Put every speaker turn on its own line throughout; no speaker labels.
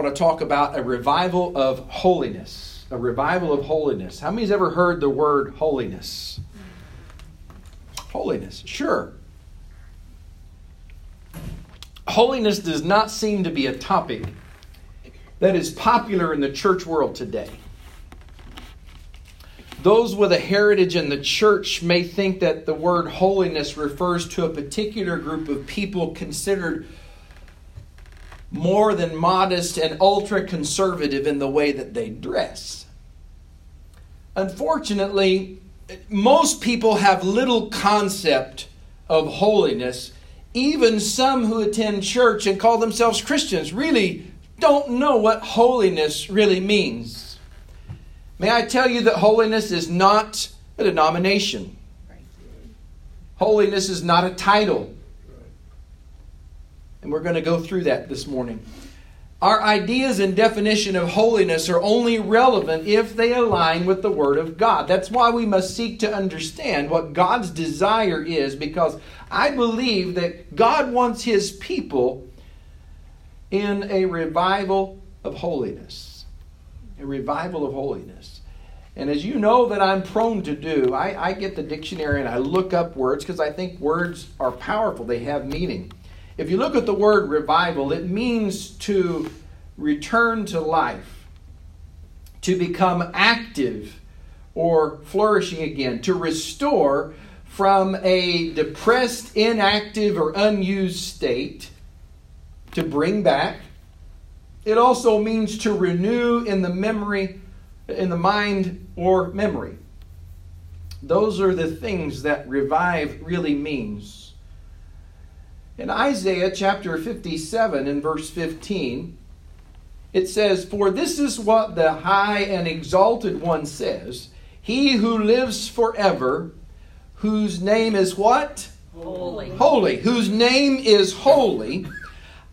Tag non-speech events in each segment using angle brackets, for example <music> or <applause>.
I want to talk about a revival of holiness. A revival of holiness. How many's ever heard the word holiness? Holiness, sure. Holiness does not seem to be a topic that is popular in the church world today. Those with a heritage in the church may think that the word holiness refers to a particular group of people considered more than modest and ultra conservative in the way that they dress. Unfortunately, most people have little concept of holiness. Even some who attend church and call themselves Christians really don't know what holiness really means. May I tell you that holiness is not a denomination, holiness is not a title. And we're going to go through that this morning. Our ideas and definition of holiness are only relevant if they align with the Word of God. That's why we must seek to understand what God's desire is, because I believe that God wants His people in a revival of holiness. A revival of holiness. And as you know that I'm prone to do, I, I get the dictionary and I look up words because I think words are powerful, they have meaning. If you look at the word revival, it means to return to life, to become active or flourishing again, to restore from a depressed, inactive, or unused state, to bring back. It also means to renew in the memory, in the mind or memory. Those are the things that revive really means. In Isaiah chapter 57 and verse 15, it says, For this is what the high and exalted one says, He who lives forever, whose name is what?
Holy.
Holy. Whose name is holy.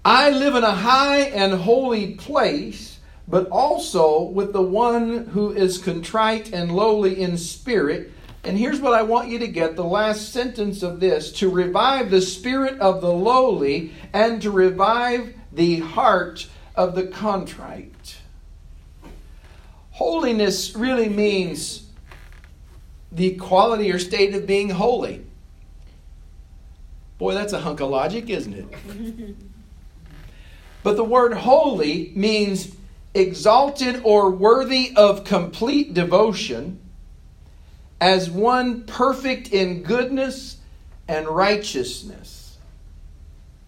I live in a high and holy place, but also with the one who is contrite and lowly in spirit and here's what I want you to get the last sentence of this to revive the spirit of the lowly and to revive the heart of the contrite. Holiness really means the quality or state of being holy. Boy, that's a hunk of logic, isn't it? <laughs> but the word holy means exalted or worthy of complete devotion as one perfect in goodness and righteousness,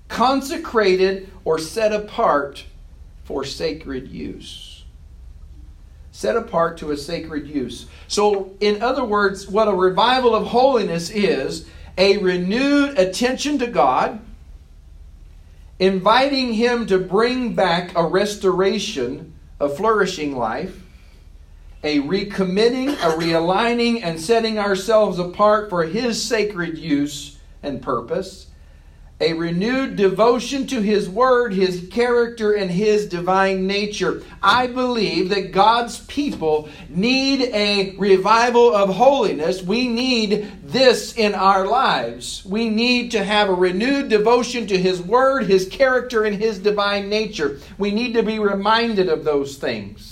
consecrated or set apart for sacred use. Set apart to a sacred use. So, in other words, what a revival of holiness is a renewed attention to God, inviting Him to bring back a restoration of flourishing life a recommitting, a realigning, and setting ourselves apart for His sacred use and purpose, a renewed devotion to His Word, His character, and His divine nature. I believe that God's people need a revival of holiness. We need this in our lives. We need to have a renewed devotion to His Word, His character, and His divine nature. We need to be reminded of those things.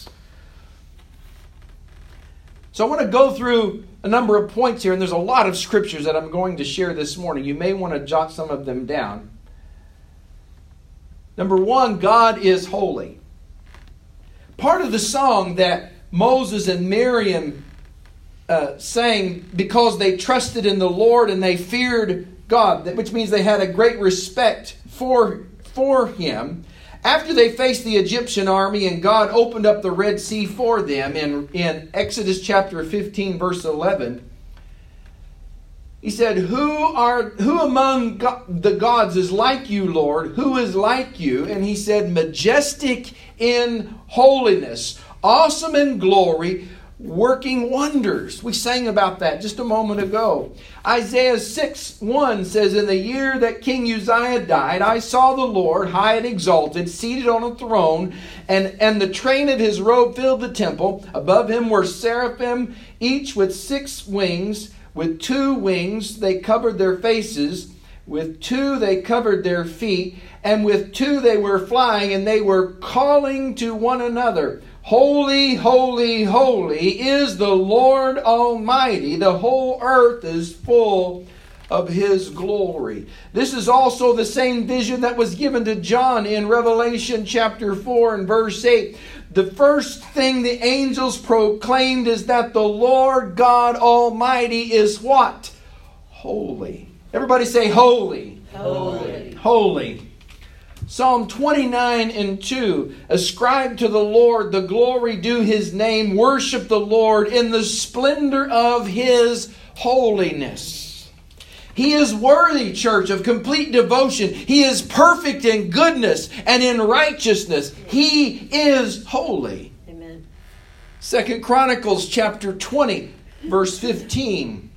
So I want to go through a number of points here, and there's a lot of scriptures that I'm going to share this morning. You may want to jot some of them down. Number one, God is holy. Part of the song that Moses and Miriam uh, sang because they trusted in the Lord and they feared God, which means they had a great respect for, for Him, after they faced the Egyptian army and God opened up the Red Sea for them in, in Exodus chapter 15, verse 11, he said, Who are who among the gods is like you, Lord? Who is like you? And he said, Majestic in holiness, awesome in glory, working wonders. We sang about that just a moment ago. Isaiah 6 1 says, In the year that King Uzziah died, I saw the Lord high and exalted, seated on a throne, and, and the train of his robe filled the temple. Above him were seraphim, each with six wings. With two wings they covered their faces With two they covered their feet, and with two they were flying, and they were calling to one another. Holy, holy, holy is the Lord Almighty. The whole earth is full of his glory. This is also the same vision that was given to John in Revelation chapter 4 and verse 8. The first thing the angels proclaimed is that the Lord God Almighty is what? Holy. Everybody say holy.
Holy.
Holy. Psalm 29 and 2 Ascribe to the Lord the glory due his name, worship the Lord in the splendor of his holiness. He is worthy, church, of complete devotion. He is perfect in goodness and in righteousness. He is holy.
Amen.
Second Chronicles chapter 20, verse 15.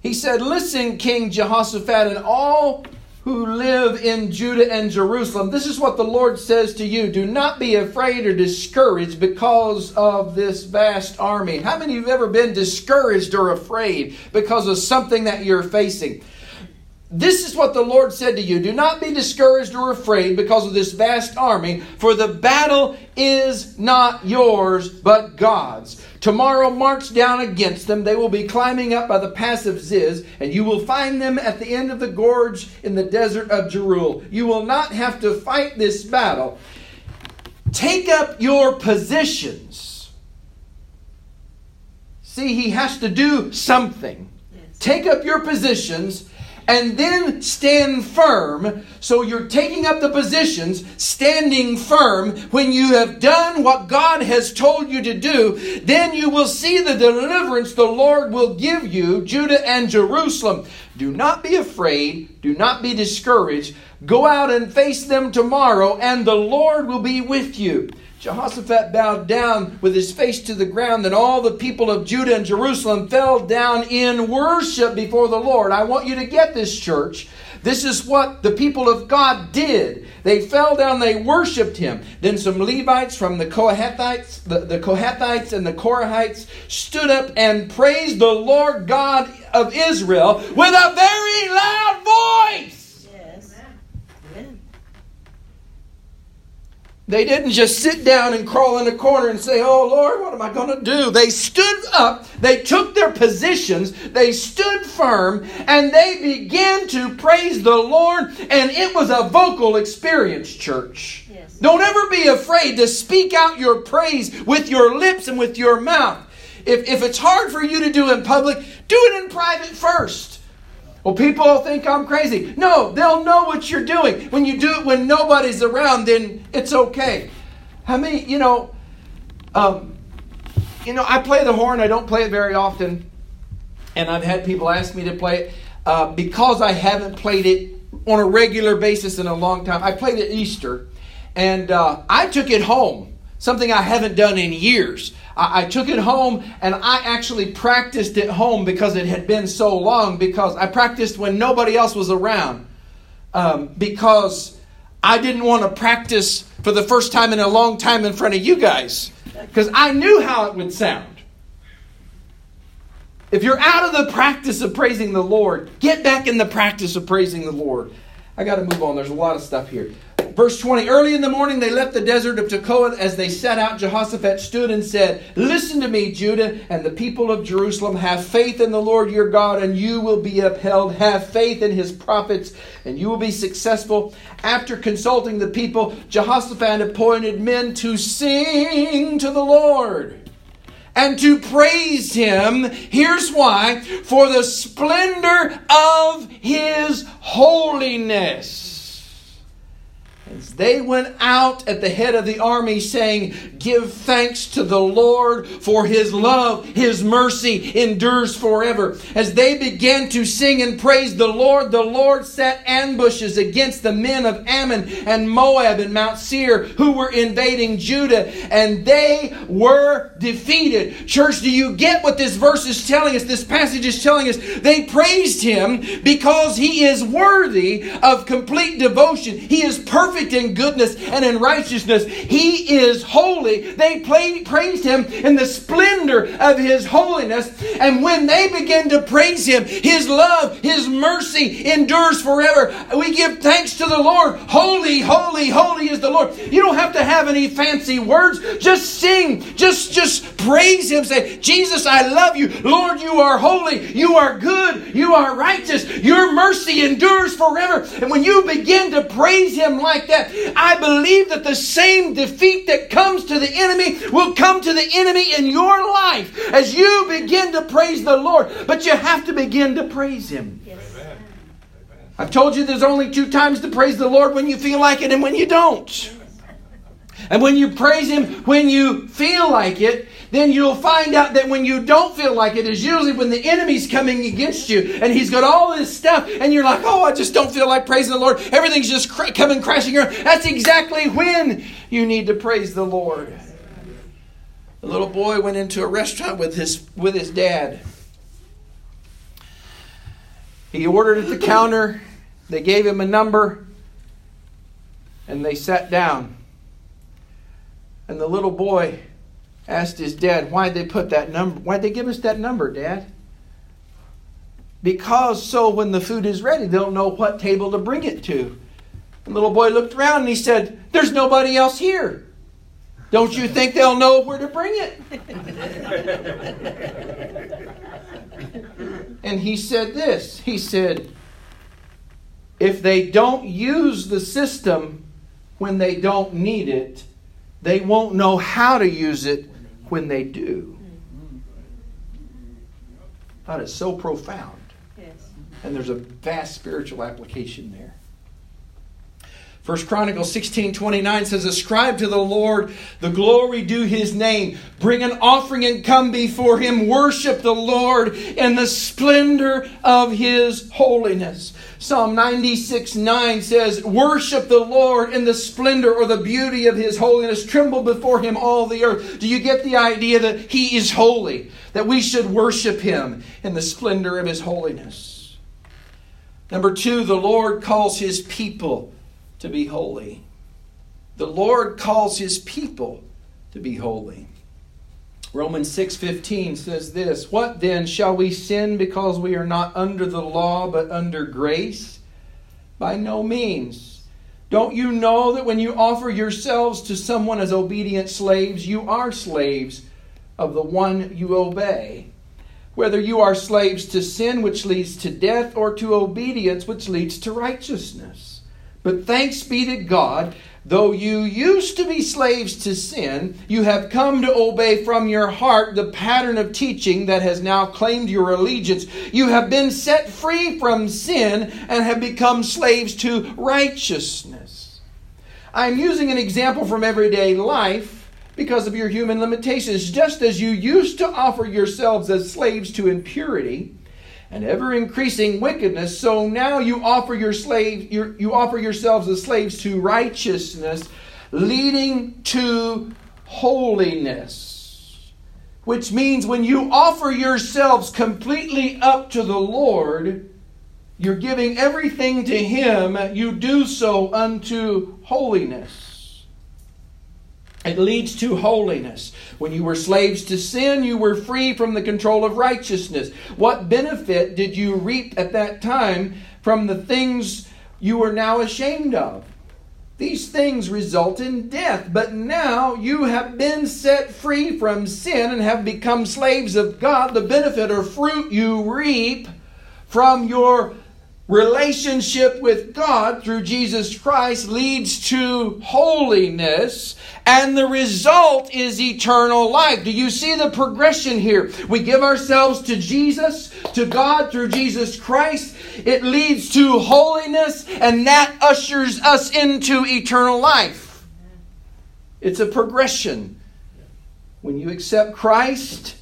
He said, Listen, King Jehoshaphat, and all who live in Judah and Jerusalem. This is what the Lord says to you. Do not be afraid or discouraged because of this vast army. How many of you have ever been discouraged or afraid because of something that you're facing? This is what the Lord said to you Do not be discouraged or afraid because of this vast army, for the battle is not yours, but God's. Tomorrow march down against them. They will be climbing up by the pass of Ziz, and you will find them at the end of the gorge in the desert of Jeruel. You will not have to fight this battle. Take up your positions. See, he has to do something.
Yes.
Take up your positions and then stand firm. So you're taking up the positions, standing firm. When you have done what God has told you to do, then you will see the deliverance the Lord will give you, Judah and Jerusalem. Do not be afraid. Do not be discouraged. Go out and face them tomorrow, and the Lord will be with you. Jehoshaphat bowed down with his face to the ground, and all the people of Judah and Jerusalem fell down in worship before the Lord. I want you to get this, church. This is what the people of God did. They fell down, they worshiped him. Then some Levites from the Kohathites, the, the Kohathites and the Korahites stood up and praised the Lord God of Israel with a very loud voice.
Yes. Amen.
They didn't just sit down and crawl in a corner and say, Oh Lord, what am I going to do? They stood up, they took their positions, they stood firm, and they began to praise the Lord, and it was a vocal experience, church.
Yes.
Don't ever be afraid to speak out your praise with your lips and with your mouth. If, if it's hard for you to do in public, do it in private first. Well, people think I'm crazy. No, they'll know what you're doing. When you do it when nobody's around, then it's okay. How many, you know, um, you know, I play the horn. I don't play it very often, and I've had people ask me to play it uh, because I haven't played it on a regular basis in a long time. I played it Easter, and uh, I took it home. Something I haven't done in years. I, I took it home and I actually practiced it home because it had been so long. Because I practiced when nobody else was around. Um, because I didn't want to practice for the first time in a long time in front of you guys. Because I knew how it would sound. If you're out of the practice of praising the Lord, get back in the practice of praising the Lord. I got to move on. There's a lot of stuff here. Verse 20 Early in the morning they left the desert of Tekoa. As they set out, Jehoshaphat stood and said, Listen to me, Judah and the people of Jerusalem. Have faith in the Lord your God, and you will be upheld. Have faith in his prophets, and you will be successful. After consulting the people, Jehoshaphat appointed men to sing to the Lord and to praise him. Here's why for the splendor of his holiness. As they went out at the head of the army, saying, Give thanks to the Lord, for his love, his mercy endures forever. As they began to sing and praise the Lord, the Lord set ambushes against the men of Ammon and Moab and Mount Seir who were invading Judah, and they were defeated. Church, do you get what this verse is telling us? This passage is telling us they praised him because he is worthy of complete devotion. He is perfect perfect in goodness and in righteousness. He is holy. They praised him in the splendor of his holiness. And when they begin to praise him, his love, his mercy endures forever. We give thanks to the Lord. Holy, holy, holy is the Lord. You don't have to have any fancy words. Just sing. Just, just praise him. Say, Jesus, I love you. Lord, you are holy. You are good. You are righteous. Your mercy endures forever. And when you begin to praise him like that, I believe that the same defeat that comes to the enemy will come to the enemy in your life as you begin to praise the Lord. But you have to begin to praise him. I've told you there's only two times to praise the Lord when you feel like it and when you don't. And when you praise Him when you feel like it, then you'll find out that when you don't feel like it is usually when the enemy's coming against you and he's got all this stuff and you're like, oh, I just don't feel like praising the Lord. Everything's just cr- coming crashing around. That's exactly when you need to praise the Lord. A little boy went into a restaurant with his with his dad. He ordered at the counter. They gave him a number and they sat down. And the little boy asked his dad, Why'd they put that number? Why'd they give us that number, Dad? Because so when the food is ready, they'll know what table to bring it to. And the little boy looked around and he said, There's nobody else here. Don't you think they'll know where to bring it? <laughs> and he said this He said, If they don't use the system when they don't need it, they won't know how to use it when they do. That is so profound.
Yes.
And there's a vast spiritual application there. First Chronicles 16 29 says, Ascribe to the Lord the glory due his name. Bring an offering and come before him. Worship the Lord in the splendor of his holiness. Psalm 96 9 says, Worship the Lord in the splendor or the beauty of his holiness. Tremble before him, all the earth. Do you get the idea that he is holy? That we should worship him in the splendor of his holiness. Number two, the Lord calls his people to be holy. The Lord calls his people to be holy. Romans 6:15 says this, "What then shall we sin because we are not under the law but under grace?" By no means. Don't you know that when you offer yourselves to someone as obedient slaves, you are slaves of the one you obey? Whether you are slaves to sin, which leads to death, or to obedience, which leads to righteousness. But thanks be to God, though you used to be slaves to sin, you have come to obey from your heart the pattern of teaching that has now claimed your allegiance. You have been set free from sin and have become slaves to righteousness. I'm using an example from everyday life because of your human limitations. Just as you used to offer yourselves as slaves to impurity and ever increasing wickedness, so now you offer your slave you, you offer yourselves as slaves to righteousness, leading to holiness. Which means when you offer yourselves completely up to the Lord, you're giving everything to Him, you do so unto holiness. It leads to holiness. When you were slaves to sin, you were free from the control of righteousness. What benefit did you reap at that time from the things you are now ashamed of? These things result in death, but now you have been set free from sin and have become slaves of God. The benefit or fruit you reap from your relationship with God through Jesus Christ leads to holiness, and the result is eternal life. Do you see the progression here? We give ourselves to Jesus, to God through Jesus Christ. It leads to holiness, and that ushers us into eternal life. It's a progression. When you accept Christ,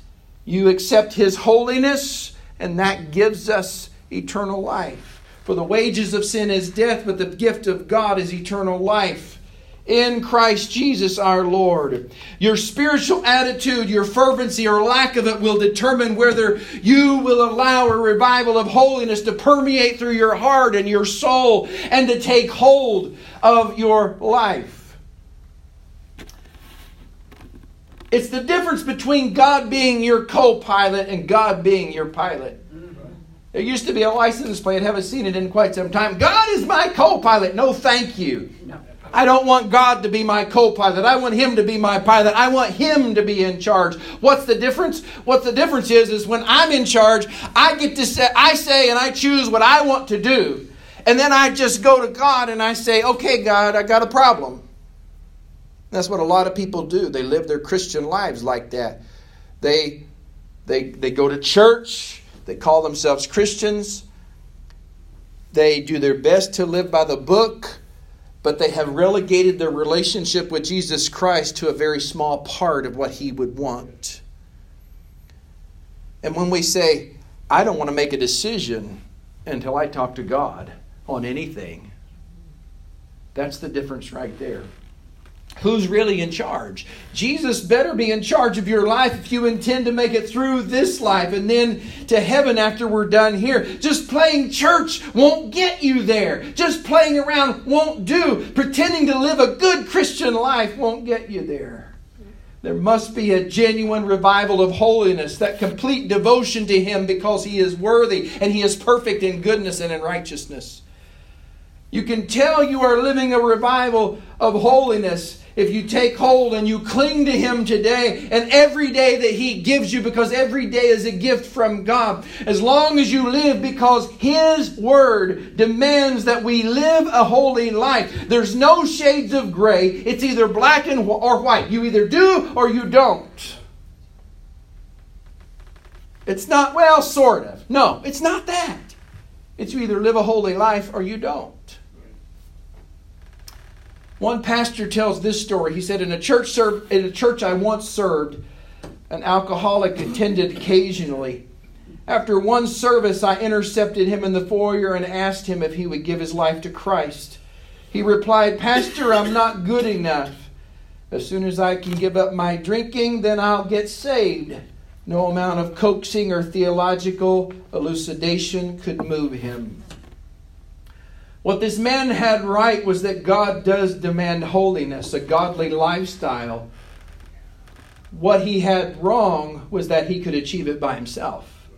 you accept His holiness, and that gives us eternal life. For the wages of sin is death, but the gift of God is eternal life in Christ Jesus our Lord. Your spiritual attitude, your fervency or lack of it will determine whether you will allow a revival of holiness to permeate through your heart and your soul and to take hold of your life. It's the difference between God being your co pilot and God being your pilot. There used to be a license plate, haven't seen it in quite some time. God is my co pilot. No, thank you. No. I don't want God to be my co pilot. I want Him to be my pilot. I want Him to be in charge. What's the difference? What the difference is, is when I'm in charge, I get to say, I say and I choose what I want to do. And then I just go to God and I say, okay, God, I got a problem. That's what a lot of people do. They live their Christian lives like that. They, they, they go to church, they call themselves Christians, they do their best to live by the book but they have relegated their relationship with Jesus Christ to a very small part of what he would want. And when we say, I don't want to make a decision until I talk to God on anything, that's the difference right there. Who's really in charge? Jesus better be in charge of your life if you intend to make it through this life and then to heaven after we're done here. Just playing church won't get you there. Just playing around won't do. Pretending to live a good Christian life won't get you there. There must be a genuine revival of holiness, that complete devotion to Him because He is worthy and He is perfect in goodness and in righteousness. You can tell you are living a revival of holiness if you take hold and you cling to Him today and every day that He gives you, because every day is a gift from God, as long as you live, because His Word demands that we live a holy life. There's no shades of gray. It's either black and or white. You either do or you don't. It's not, well, sort of. No, it's not that. It's you either live a holy life or you don't. One pastor tells this story. He said, "In a church served, in a church I once served, an alcoholic attended occasionally. After one service, I intercepted him in the foyer and asked him if he would give his life to Christ. He replied, "Pastor, I'm not good enough. As soon as I can give up my drinking, then I'll get saved." No amount of coaxing or theological elucidation could move him. What this man had right was that God does demand holiness, a godly lifestyle. What he had wrong was that he could achieve it by himself.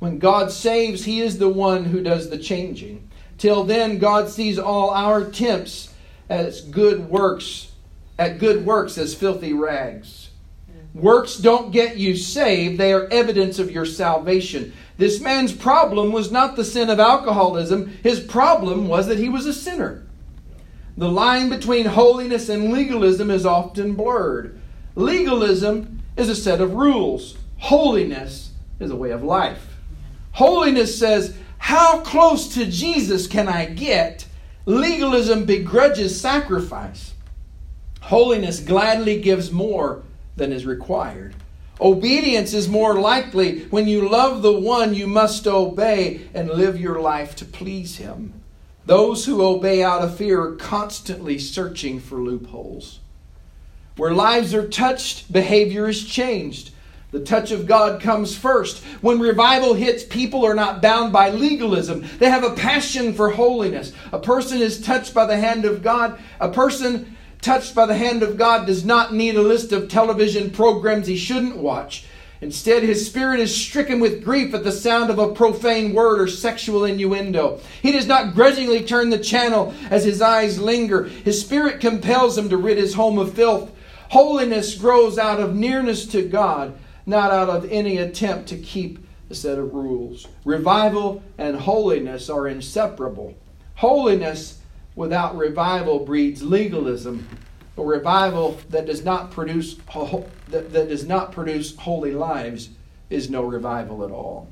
When God saves, he is the one who does the changing. Till then, God sees all our attempts as good works, at good works as filthy rags. Works don't get you saved, they are evidence of your salvation. This man's problem was not the sin of alcoholism, his problem was that he was a sinner. The line between holiness and legalism is often blurred. Legalism is a set of rules, holiness is a way of life. Holiness says, How close to Jesus can I get? Legalism begrudges sacrifice. Holiness gladly gives more than is required. Obedience is more likely when you love the one you must obey and live your life to please him. Those who obey out of fear are constantly searching for loopholes. Where lives are touched, behavior is changed. The touch of God comes first. When revival hits, people are not bound by legalism. They have a passion for holiness. A person is touched by the hand of God. A person touched by the hand of God does not need a list of television programs he shouldn't watch. Instead, his spirit is stricken with grief at the sound of a profane word or sexual innuendo. He does not grudgingly turn the channel as his eyes linger. His spirit compels him to rid his home of filth. Holiness grows out of nearness to God, not out of any attempt to keep a set of rules. Revival and holiness are inseparable. Holiness without revival breeds legalism. A revival that does not produce that, that does not produce holy lives is no revival at all.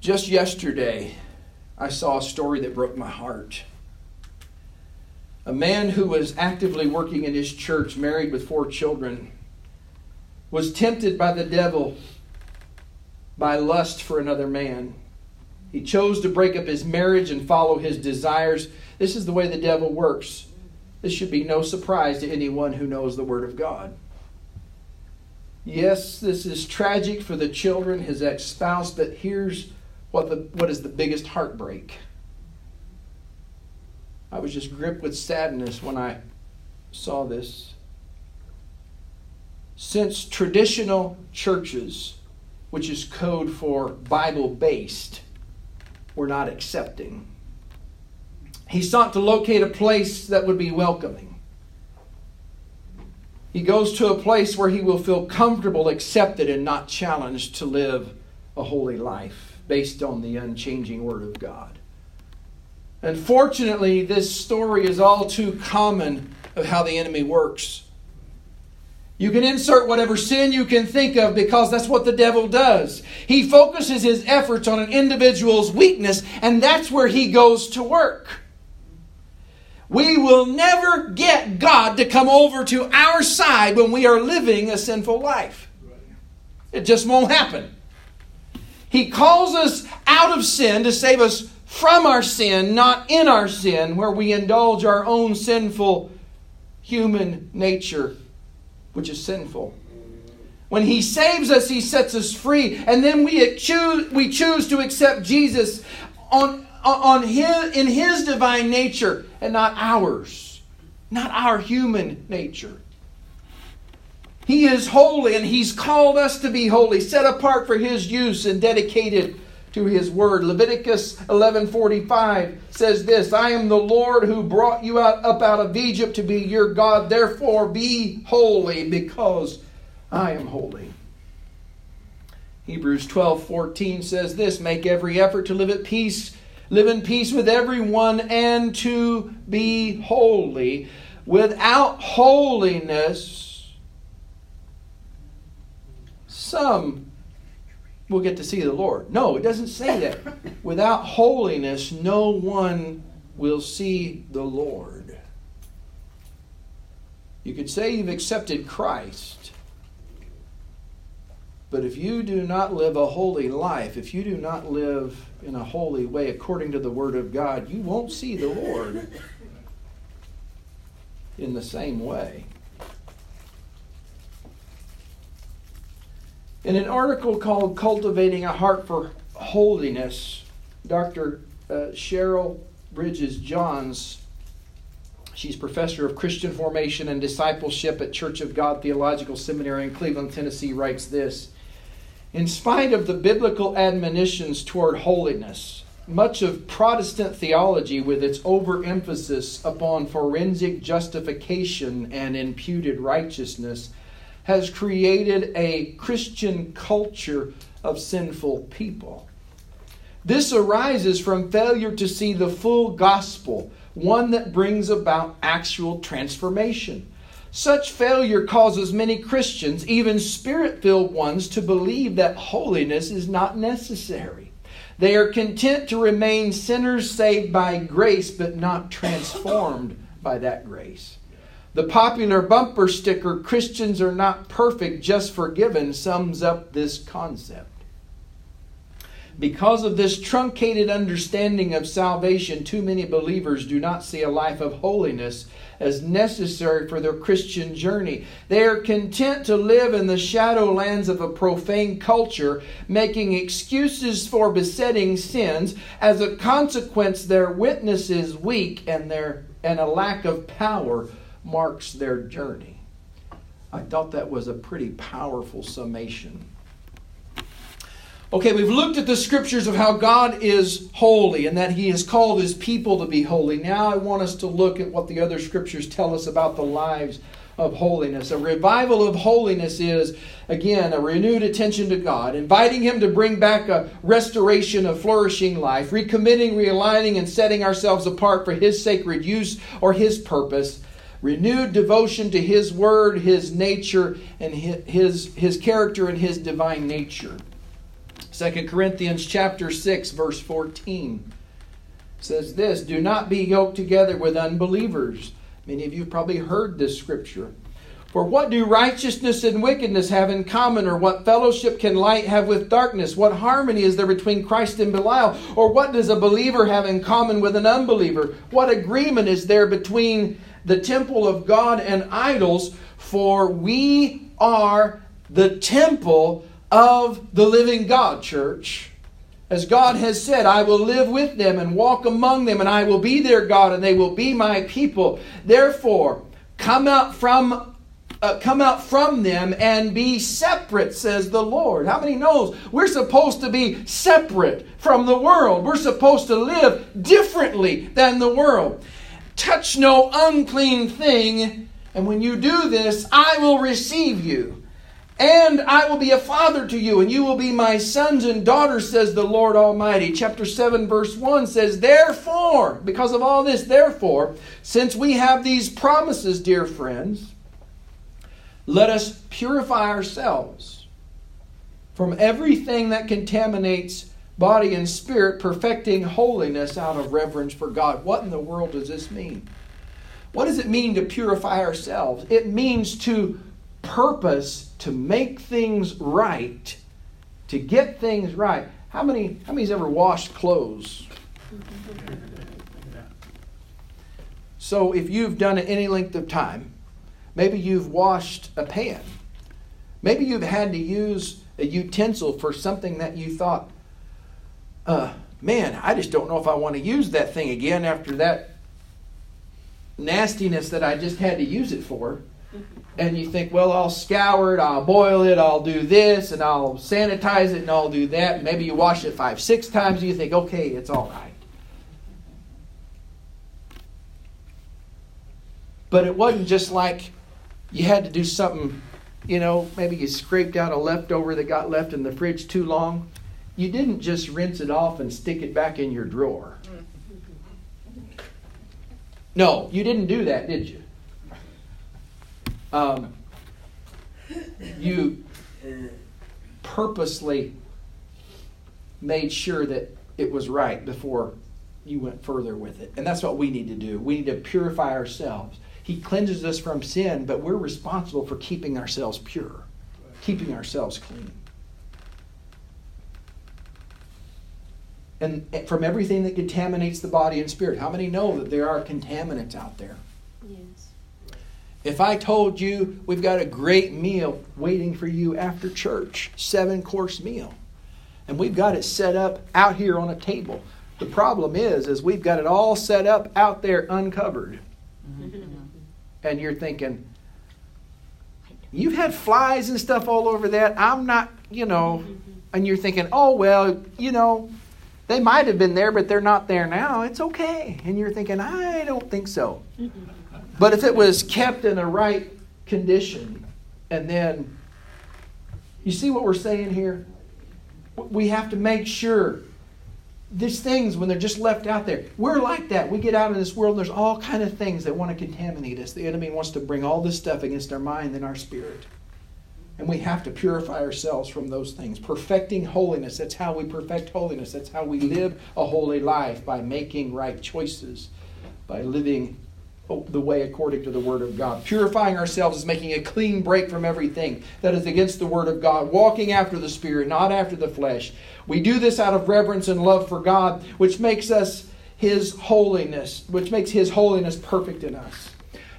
Just yesterday, I saw a story that broke my heart. A man who was actively working in his church, married with four children, was tempted by the devil by lust for another man. He chose to break up his marriage and follow his desires. This is the way the devil works. This should be no surprise to anyone who knows the Word of God. Yes, this is tragic for the children, his ex spouse, but here's what, the, what is the biggest heartbreak. I was just gripped with sadness when I saw this. Since traditional churches, which is code for Bible based, were not accepting, he sought to locate a place that would be welcoming. He goes to a place where he will feel comfortable, accepted, and not challenged to live a holy life based on the unchanging Word of God. Unfortunately, this story is all too common of how the enemy works. You can insert whatever sin you can think of because that's what the devil does. He focuses his efforts on an individual's weakness, and that's where he goes to work. We will never get God to come over to our side when we are living a sinful life. It just won't happen. He calls us out of sin to save us from our sin, not in our sin, where we indulge our own sinful human nature, which is sinful. When He saves us, He sets us free, and then we choose, we choose to accept Jesus on on his, in his divine nature and not ours, not our human nature. He is holy and he's called us to be holy, set apart for his use and dedicated to his word. Leviticus 11:45 says this, I am the Lord who brought you out, up out of Egypt to be your God. Therefore be holy because I am holy. Hebrews 12:14 says this, make every effort to live at peace live in peace with everyone, and to be holy. Without holiness, some will get to see the Lord. No, it doesn't say that. <laughs> Without holiness, no one will see the Lord. You could say you've accepted Christ. But if you do not live a holy life, if you do not live in a holy way according to the Word of God, you won't see the Lord <laughs> in the same way. In an article called Cultivating a Heart for Holiness, Dr. Uh, Cheryl Bridges Johns, she's professor of Christian formation and discipleship at Church of God Theological Seminary in Cleveland, Tennessee, writes this in spite of the biblical admonitions toward holiness, much of Protestant theology, with its overemphasis upon forensic justification and imputed righteousness, has created a Christian culture of sinful people. This arises from failure to see the full gospel, one that brings about actual transformation. Such failure causes many Christians, even spirit filled ones, to believe that holiness is not necessary. They are content to remain sinners saved by grace, but not transformed by that grace. The popular bumper sticker, Christians are not perfect, just forgiven, sums up this concept. Because of this truncated understanding of salvation, too many believers do not see a life of holiness as necessary for their Christian journey. They are content to live in the shadow lands of a profane culture, making excuses for besetting sins. As a consequence, their witness is weak and, their, and a lack of power marks their journey. I thought that was a pretty powerful summation. Okay, we've looked at the scriptures of how God is holy and that He has called His people to be holy. Now I want us to look at what the other scriptures tell us about the lives of holiness. A revival of holiness is, again, a renewed attention to God, inviting Him to bring back a restoration of flourishing life, recommitting, realigning, and setting ourselves apart for His sacred use or His purpose. Renewed devotion to His Word, His nature, and His, His character and His divine nature. 2 Corinthians chapter 6 verse 14 says this, "Do not be yoked together with unbelievers." Many of you have probably heard this scripture. For what do righteousness and wickedness have in common? Or what fellowship can light have with darkness? What harmony is there between Christ and Belial? Or what does a believer have in common with an unbeliever? What agreement is there between the temple of God and idols? For we are the temple of the living God, church. As God has said, I will live with them and walk among them, and I will be their God, and they will be my people. Therefore, come out from uh, come out from them and be separate, says the Lord. How many knows we're supposed to be separate from the world? We're supposed to live differently than the world. Touch no unclean thing, and when you do this, I will receive you. And I will be a father to you, and you will be my sons and daughters, says the Lord Almighty. Chapter 7, verse 1 says, Therefore, because of all this, therefore, since we have these promises, dear friends, let us purify ourselves from everything that contaminates body and spirit, perfecting holiness out of reverence for God. What in the world does this mean? What does it mean to purify ourselves? It means to purpose to make things right, to get things right. How many how many's ever washed clothes? So if you've done it any length of time, Maybe you've washed a pan. Maybe you've had to use a utensil for something that you thought, uh, man, I just don't know if I want to use that thing again after that nastiness that I just had to use it for. And you think, well, I'll scour it, I'll boil it, I'll do this, and I'll sanitize it, and I'll do that. Maybe you wash it five, six times, and you think, okay, it's all right. But it wasn't just like you had to do something, you know, maybe you scraped out a leftover that got left in the fridge too long. You didn't just rinse it off and stick it back in your drawer. No, you didn't do that, did you? Um, you purposely made sure that it was right before you went further with it. And that's what we need to do. We need to purify ourselves. He cleanses us from sin, but we're responsible for keeping ourselves pure, keeping ourselves clean. And from everything that contaminates the body and spirit. How many know that there are contaminants out there? Yes. If I told you we've got a great meal waiting for you after church, seven course meal, and we've got it set up out here on a table. The problem is, is we've got it all set up out there uncovered. Mm-hmm and you're thinking, you've had flies and stuff all over that. I'm not, you know, and you're thinking, oh, well, you know, they might have been there, but they're not there now. It's okay. And you're thinking, I don't think so. But if it was kept in a right condition, and then, you see what we're saying here? We have to make sure these things when they're just left out there we're like that we get out in this world and there's all kind of things that want to contaminate us the enemy wants to bring all this stuff against our mind and our spirit and we have to purify ourselves from those things perfecting holiness that's how we perfect holiness that's how we live a holy life by making right choices by living the way according to the Word of God. Purifying ourselves is making a clean break from everything that is against the Word of God, walking after the Spirit, not after the flesh. We do this out of reverence and love for God, which makes us His holiness, which makes His holiness perfect in us.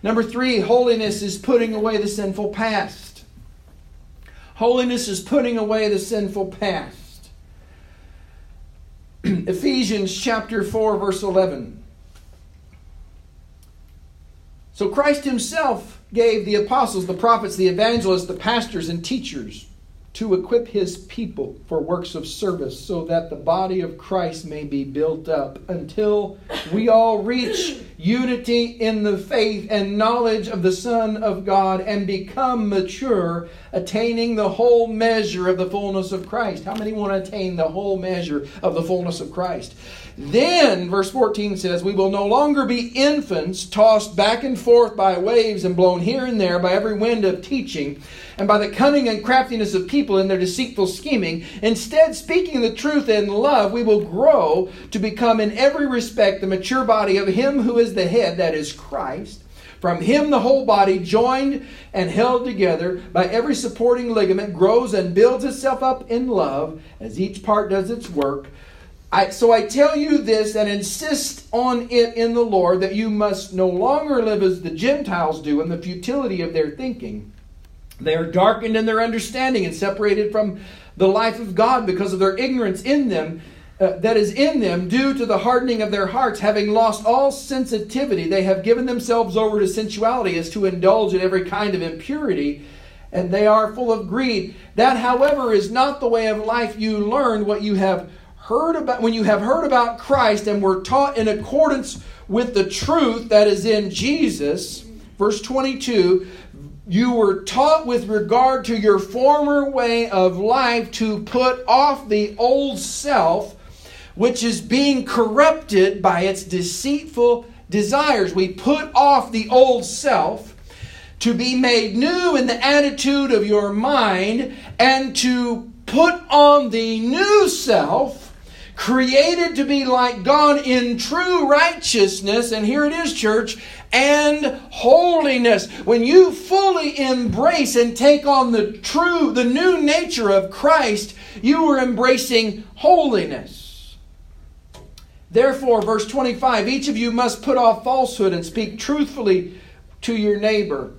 Number three, holiness is putting away the sinful past. Holiness is putting away the sinful past. <clears throat> Ephesians chapter 4, verse 11. So Christ himself gave the apostles, the prophets, the evangelists, the pastors, and teachers to equip his people for works of service so that the body of Christ may be built up until we all reach unity in the faith and knowledge of the Son of God and become mature, attaining the whole measure of the fullness of Christ. How many want to attain the whole measure of the fullness of Christ? Then, verse 14 says, We will no longer be infants tossed back and forth by waves and blown here and there by every wind of teaching and by the cunning and craftiness of people in their deceitful scheming. Instead, speaking the truth in love, we will grow to become in every respect the mature body of Him who is the head, that is Christ From him, the whole body, joined and held together by every supporting ligament, grows and builds itself up in love as each part does its work. I, so I tell you this and insist on it in the Lord that you must no longer live as the Gentiles do in the futility of their thinking. They are darkened in their understanding and separated from the life of God because of their ignorance in them. Uh, that is in them due to the hardening of their hearts, having lost all sensitivity, they have given themselves over to sensuality as to indulge in every kind of impurity, and they are full of greed. That, however, is not the way of life you learned what you have heard about when you have heard about Christ and were taught in accordance with the truth that is in Jesus. Verse 22 you were taught with regard to your former way of life to put off the old self, which is being corrupted by its deceitful desires. We put off the old self to be made new in the attitude of your mind and to put on the new self created to be like God in true righteousness, and here it is, church, and holiness. When you fully embrace and take on the true, the new nature of Christ, you are embracing holiness. Therefore, verse 25, each of you must put off falsehood and speak truthfully to your neighbor.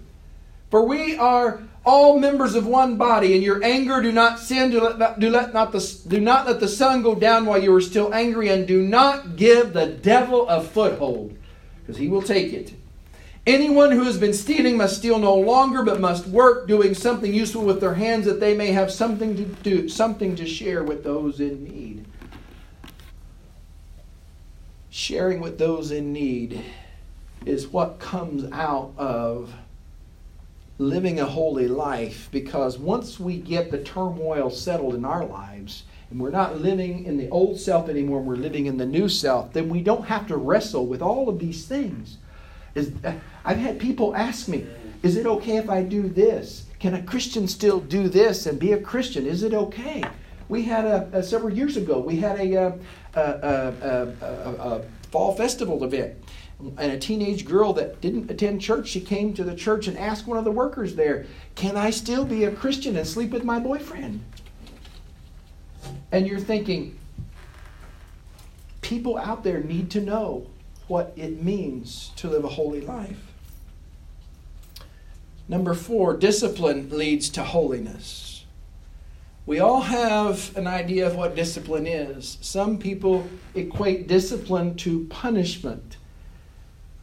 For we are all members of one body. In your anger, do not sin. Do, let, do, let not the, do not let the sun go down while you are still angry, and do not give the devil a foothold, because he will take it. Anyone who has been stealing must steal no longer, but must work, doing something useful with their hands, that they may have something to do, something to share with those in need. Sharing with those in need is what comes out of living a holy life because once we get the turmoil settled in our lives and we're not living in the old self anymore, we're living in the new self, then we don't have to wrestle with all of these things. Is, uh, I've had people ask me, is it okay if I do this? Can a Christian still do this and be a Christian? Is it okay? We had a, a several years ago, we had a, uh, a, a fall festival event and a teenage girl that didn't attend church, she came to the church and asked one of the workers there, Can I still be a Christian and sleep with my boyfriend? And you're thinking, people out there need to know what it means to live a holy life. Number four, discipline leads to holiness. We all have an idea of what discipline is. Some people equate discipline to punishment.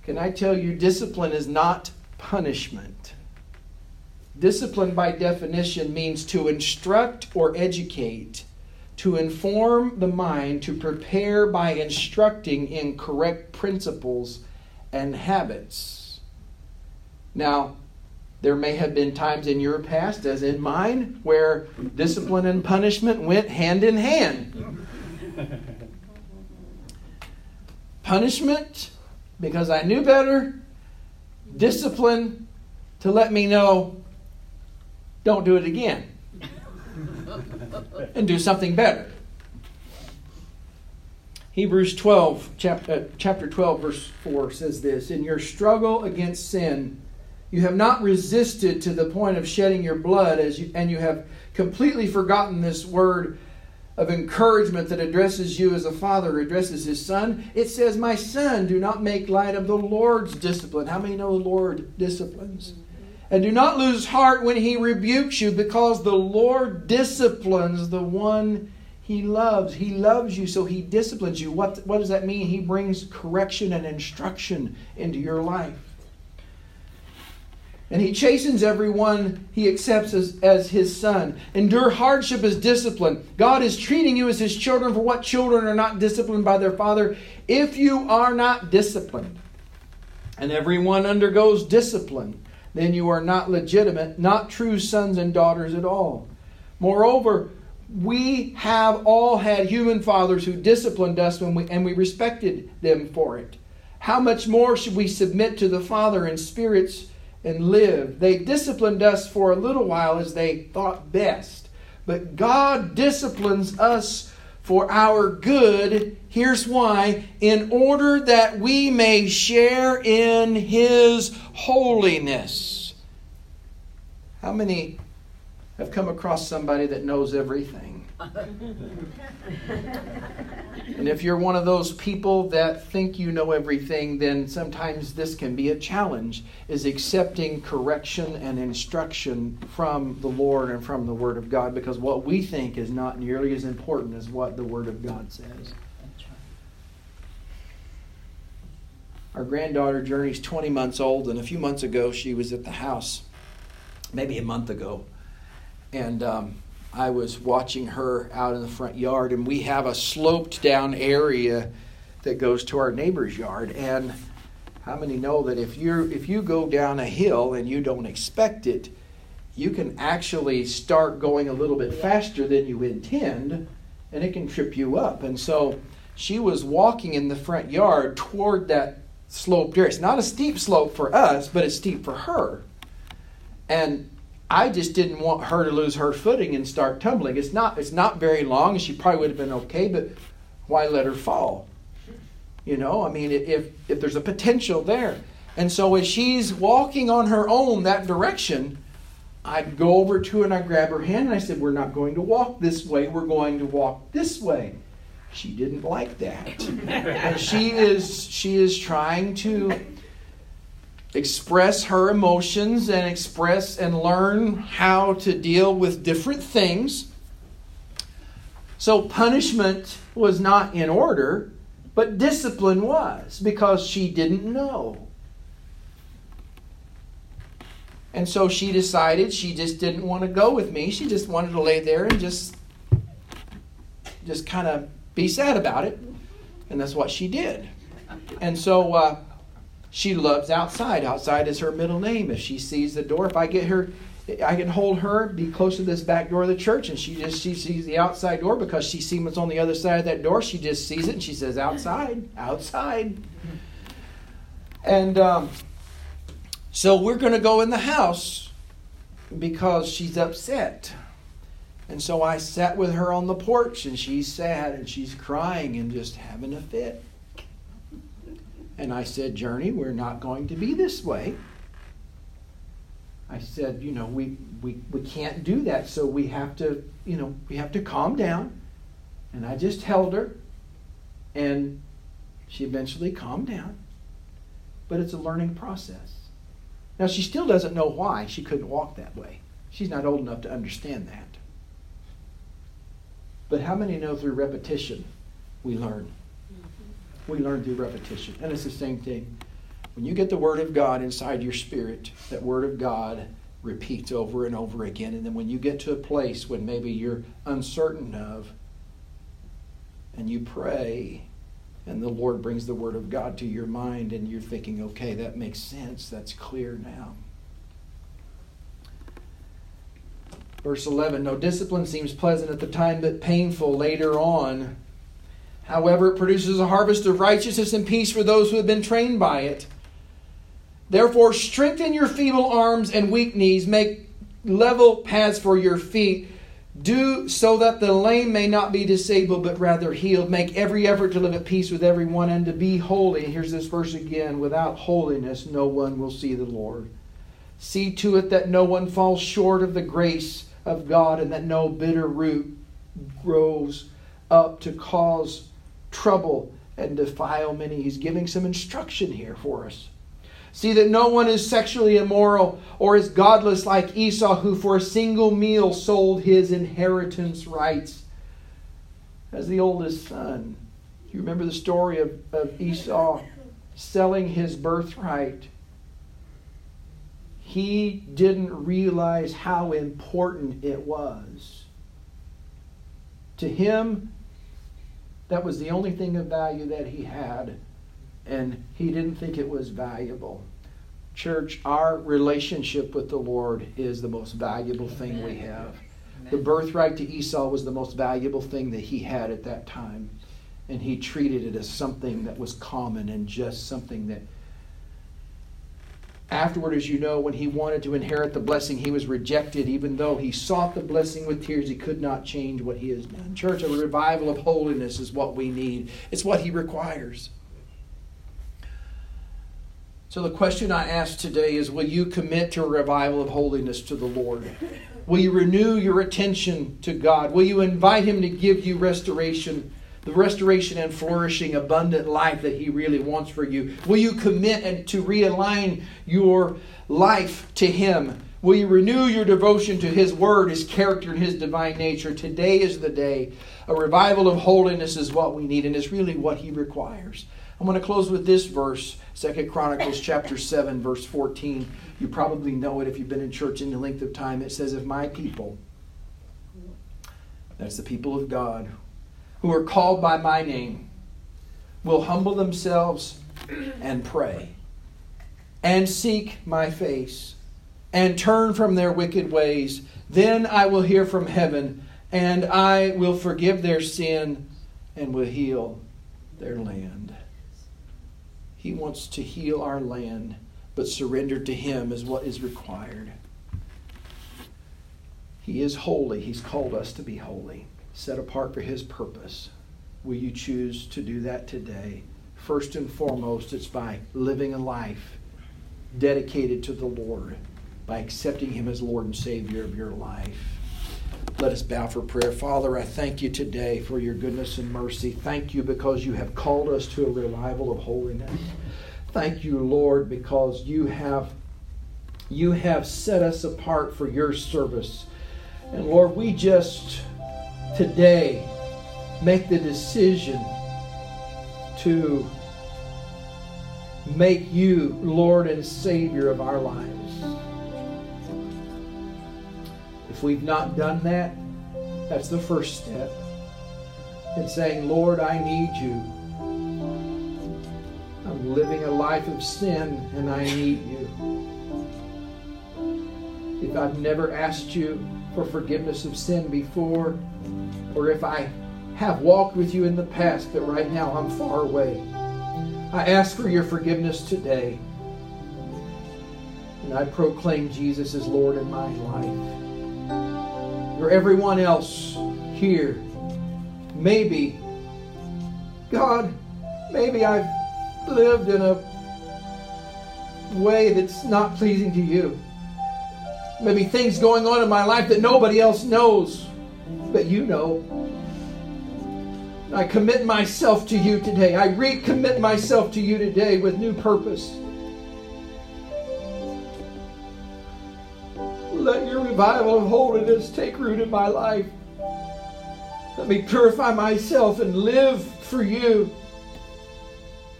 Can I tell you, discipline is not punishment? Discipline, by definition, means to instruct or educate, to inform the mind, to prepare by instructing in correct principles and habits. Now, there may have been times in your past, as in mine, where discipline and punishment went hand in hand. <laughs> Punishment because I knew better, discipline to let me know don't do it again <laughs> and do something better. Hebrews 12, chapter, uh, chapter 12, verse 4 says this In your struggle against sin, you have not resisted to the point of shedding your blood, as you, and you have completely forgotten this word of encouragement that addresses you as a father addresses his son. It says, My son, do not make light of the Lord's discipline. How many know the Lord disciplines? And do not lose heart when he rebukes you, because the Lord disciplines the one he loves. He loves you, so he disciplines you. What, what does that mean? He brings correction and instruction into your life. And he chastens everyone he accepts as, as his son. Endure hardship as discipline. God is treating you as his children, for what children are not disciplined by their father? If you are not disciplined, and everyone undergoes discipline, then you are not legitimate, not true sons and daughters at all. Moreover, we have all had human fathers who disciplined us we, and we respected them for it. How much more should we submit to the Father in spirits? And live. They disciplined us for a little while as they thought best. But God disciplines us for our good. Here's why in order that we may share in His holiness. How many have come across somebody that knows everything? And if you're one of those people that think you know everything, then sometimes this can be a challenge is accepting correction and instruction from the Lord and from the Word of God because what we think is not nearly as important as what the Word of God says. Our granddaughter Journey's 20 months old, and a few months ago she was at the house, maybe a month ago, and um, I was watching her out in the front yard, and we have a sloped down area that goes to our neighbor's yard. And how many know that if you if you go down a hill and you don't expect it, you can actually start going a little bit faster than you intend, and it can trip you up. And so she was walking in the front yard toward that sloped area. It's not a steep slope for us, but it's steep for her. And I just didn't want her to lose her footing and start tumbling. It's not it's not very long, and she probably would have been okay, but why let her fall? You know, I mean, if if there's a potential there, and so as she's walking on her own that direction, I'd go over to her and I grab her hand and I said, "We're not going to walk this way. We're going to walk this way." She didn't like that, <laughs> and she is she is trying to express her emotions and express and learn how to deal with different things. So, punishment was not in order, but discipline was because she didn't know. And so she decided she just didn't want to go with me. She just wanted to lay there and just just kind of be sad about it. And that's what she did. And so uh, she loves outside. Outside is her middle name. If she sees the door, if I get her, I can hold her, be close to this back door of the church, and she just she sees the outside door because she sees what's on the other side of that door. She just sees it and she says, "Outside, outside." And um, so we're going to go in the house because she's upset. And so I sat with her on the porch, and she's sad and she's crying and just having a fit. And I said, Journey, we're not going to be this way. I said, you know, we, we, we can't do that, so we have to, you know, we have to calm down. And I just held her, and she eventually calmed down. But it's a learning process. Now, she still doesn't know why she couldn't walk that way. She's not old enough to understand that. But how many know through repetition we learn? Mm-hmm. We learn through repetition. And it's the same thing. When you get the Word of God inside your spirit, that Word of God repeats over and over again. And then when you get to a place when maybe you're uncertain of, and you pray, and the Lord brings the Word of God to your mind, and you're thinking, okay, that makes sense. That's clear now. Verse 11 No discipline seems pleasant at the time, but painful later on. However, it produces a harvest of righteousness and peace for those who have been trained by it. Therefore, strengthen your feeble arms and weak knees, make level paths for your feet. Do so that the lame may not be disabled, but rather healed. Make every effort to live at peace with everyone and to be holy. Here's this verse again without holiness, no one will see the Lord. See to it that no one falls short of the grace of God and that no bitter root grows up to cause trouble and defile many. He's giving some instruction here for us. See that no one is sexually immoral or is godless like Esau, who for a single meal sold his inheritance rights as the oldest son. You remember the story of, of Esau selling his birthright. He didn't realize how important it was. To him, that was the only thing of value that he had, and he didn't think it was valuable. Church, our relationship with the Lord is the most valuable thing we have. The birthright to Esau was the most valuable thing that he had at that time. And he treated it as something that was common and just something that Afterward, as you know, when he wanted to inherit the blessing, he was rejected. Even though he sought the blessing with tears, he could not change what he has done. Church, a revival of holiness is what we need, it's what he requires. So the question I ask today is Will you commit to a revival of holiness to the Lord? Will you renew your attention to God? Will you invite Him to give you restoration, the restoration and flourishing, abundant life that He really wants for you? Will you commit and to realign your life to Him? Will you renew your devotion to His Word, His character, and His divine nature? Today is the day. A revival of holiness is what we need, and it's really what He requires. I'm going to close with this verse, Second Chronicles chapter 7, verse 14. You probably know it if you've been in church any length of time. It says, If my people, that's the people of God, who are called by my name, will humble themselves and pray, and seek my face, and turn from their wicked ways, then I will hear from heaven, and I will forgive their sin and will heal their land. He wants to heal our land, but surrender to Him is what is required. He is holy. He's called us to be holy, set apart for His purpose. Will you choose to do that today? First and foremost, it's by living a life dedicated to the Lord, by accepting Him as Lord and Savior of your life. Let us bow for prayer. Father, I thank you today for your goodness and mercy. Thank you because you have called us to a revival of holiness. Thank you, Lord, because you have you have set us apart for your service. And Lord, we just today make the decision to make you Lord and Savior of our lives. If we've not done that, that's the first step in saying, Lord, I need you. I'm living a life of sin and I need you. If I've never asked you for forgiveness of sin before, or if I have walked with you in the past, but right now I'm far away, I ask for your forgiveness today. And I proclaim Jesus as Lord in my life or everyone else here. Maybe, God, maybe I've lived in a way that's not pleasing to you. Maybe things going on in my life that nobody else knows, but you know. I commit myself to you today. I recommit myself to you today with new purpose. Let your revival of holiness take root in my life. Let me purify myself and live for you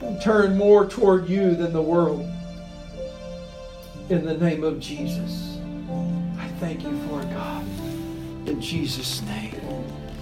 and turn more toward you than the world. In the name of Jesus, I thank you for God. In Jesus' name.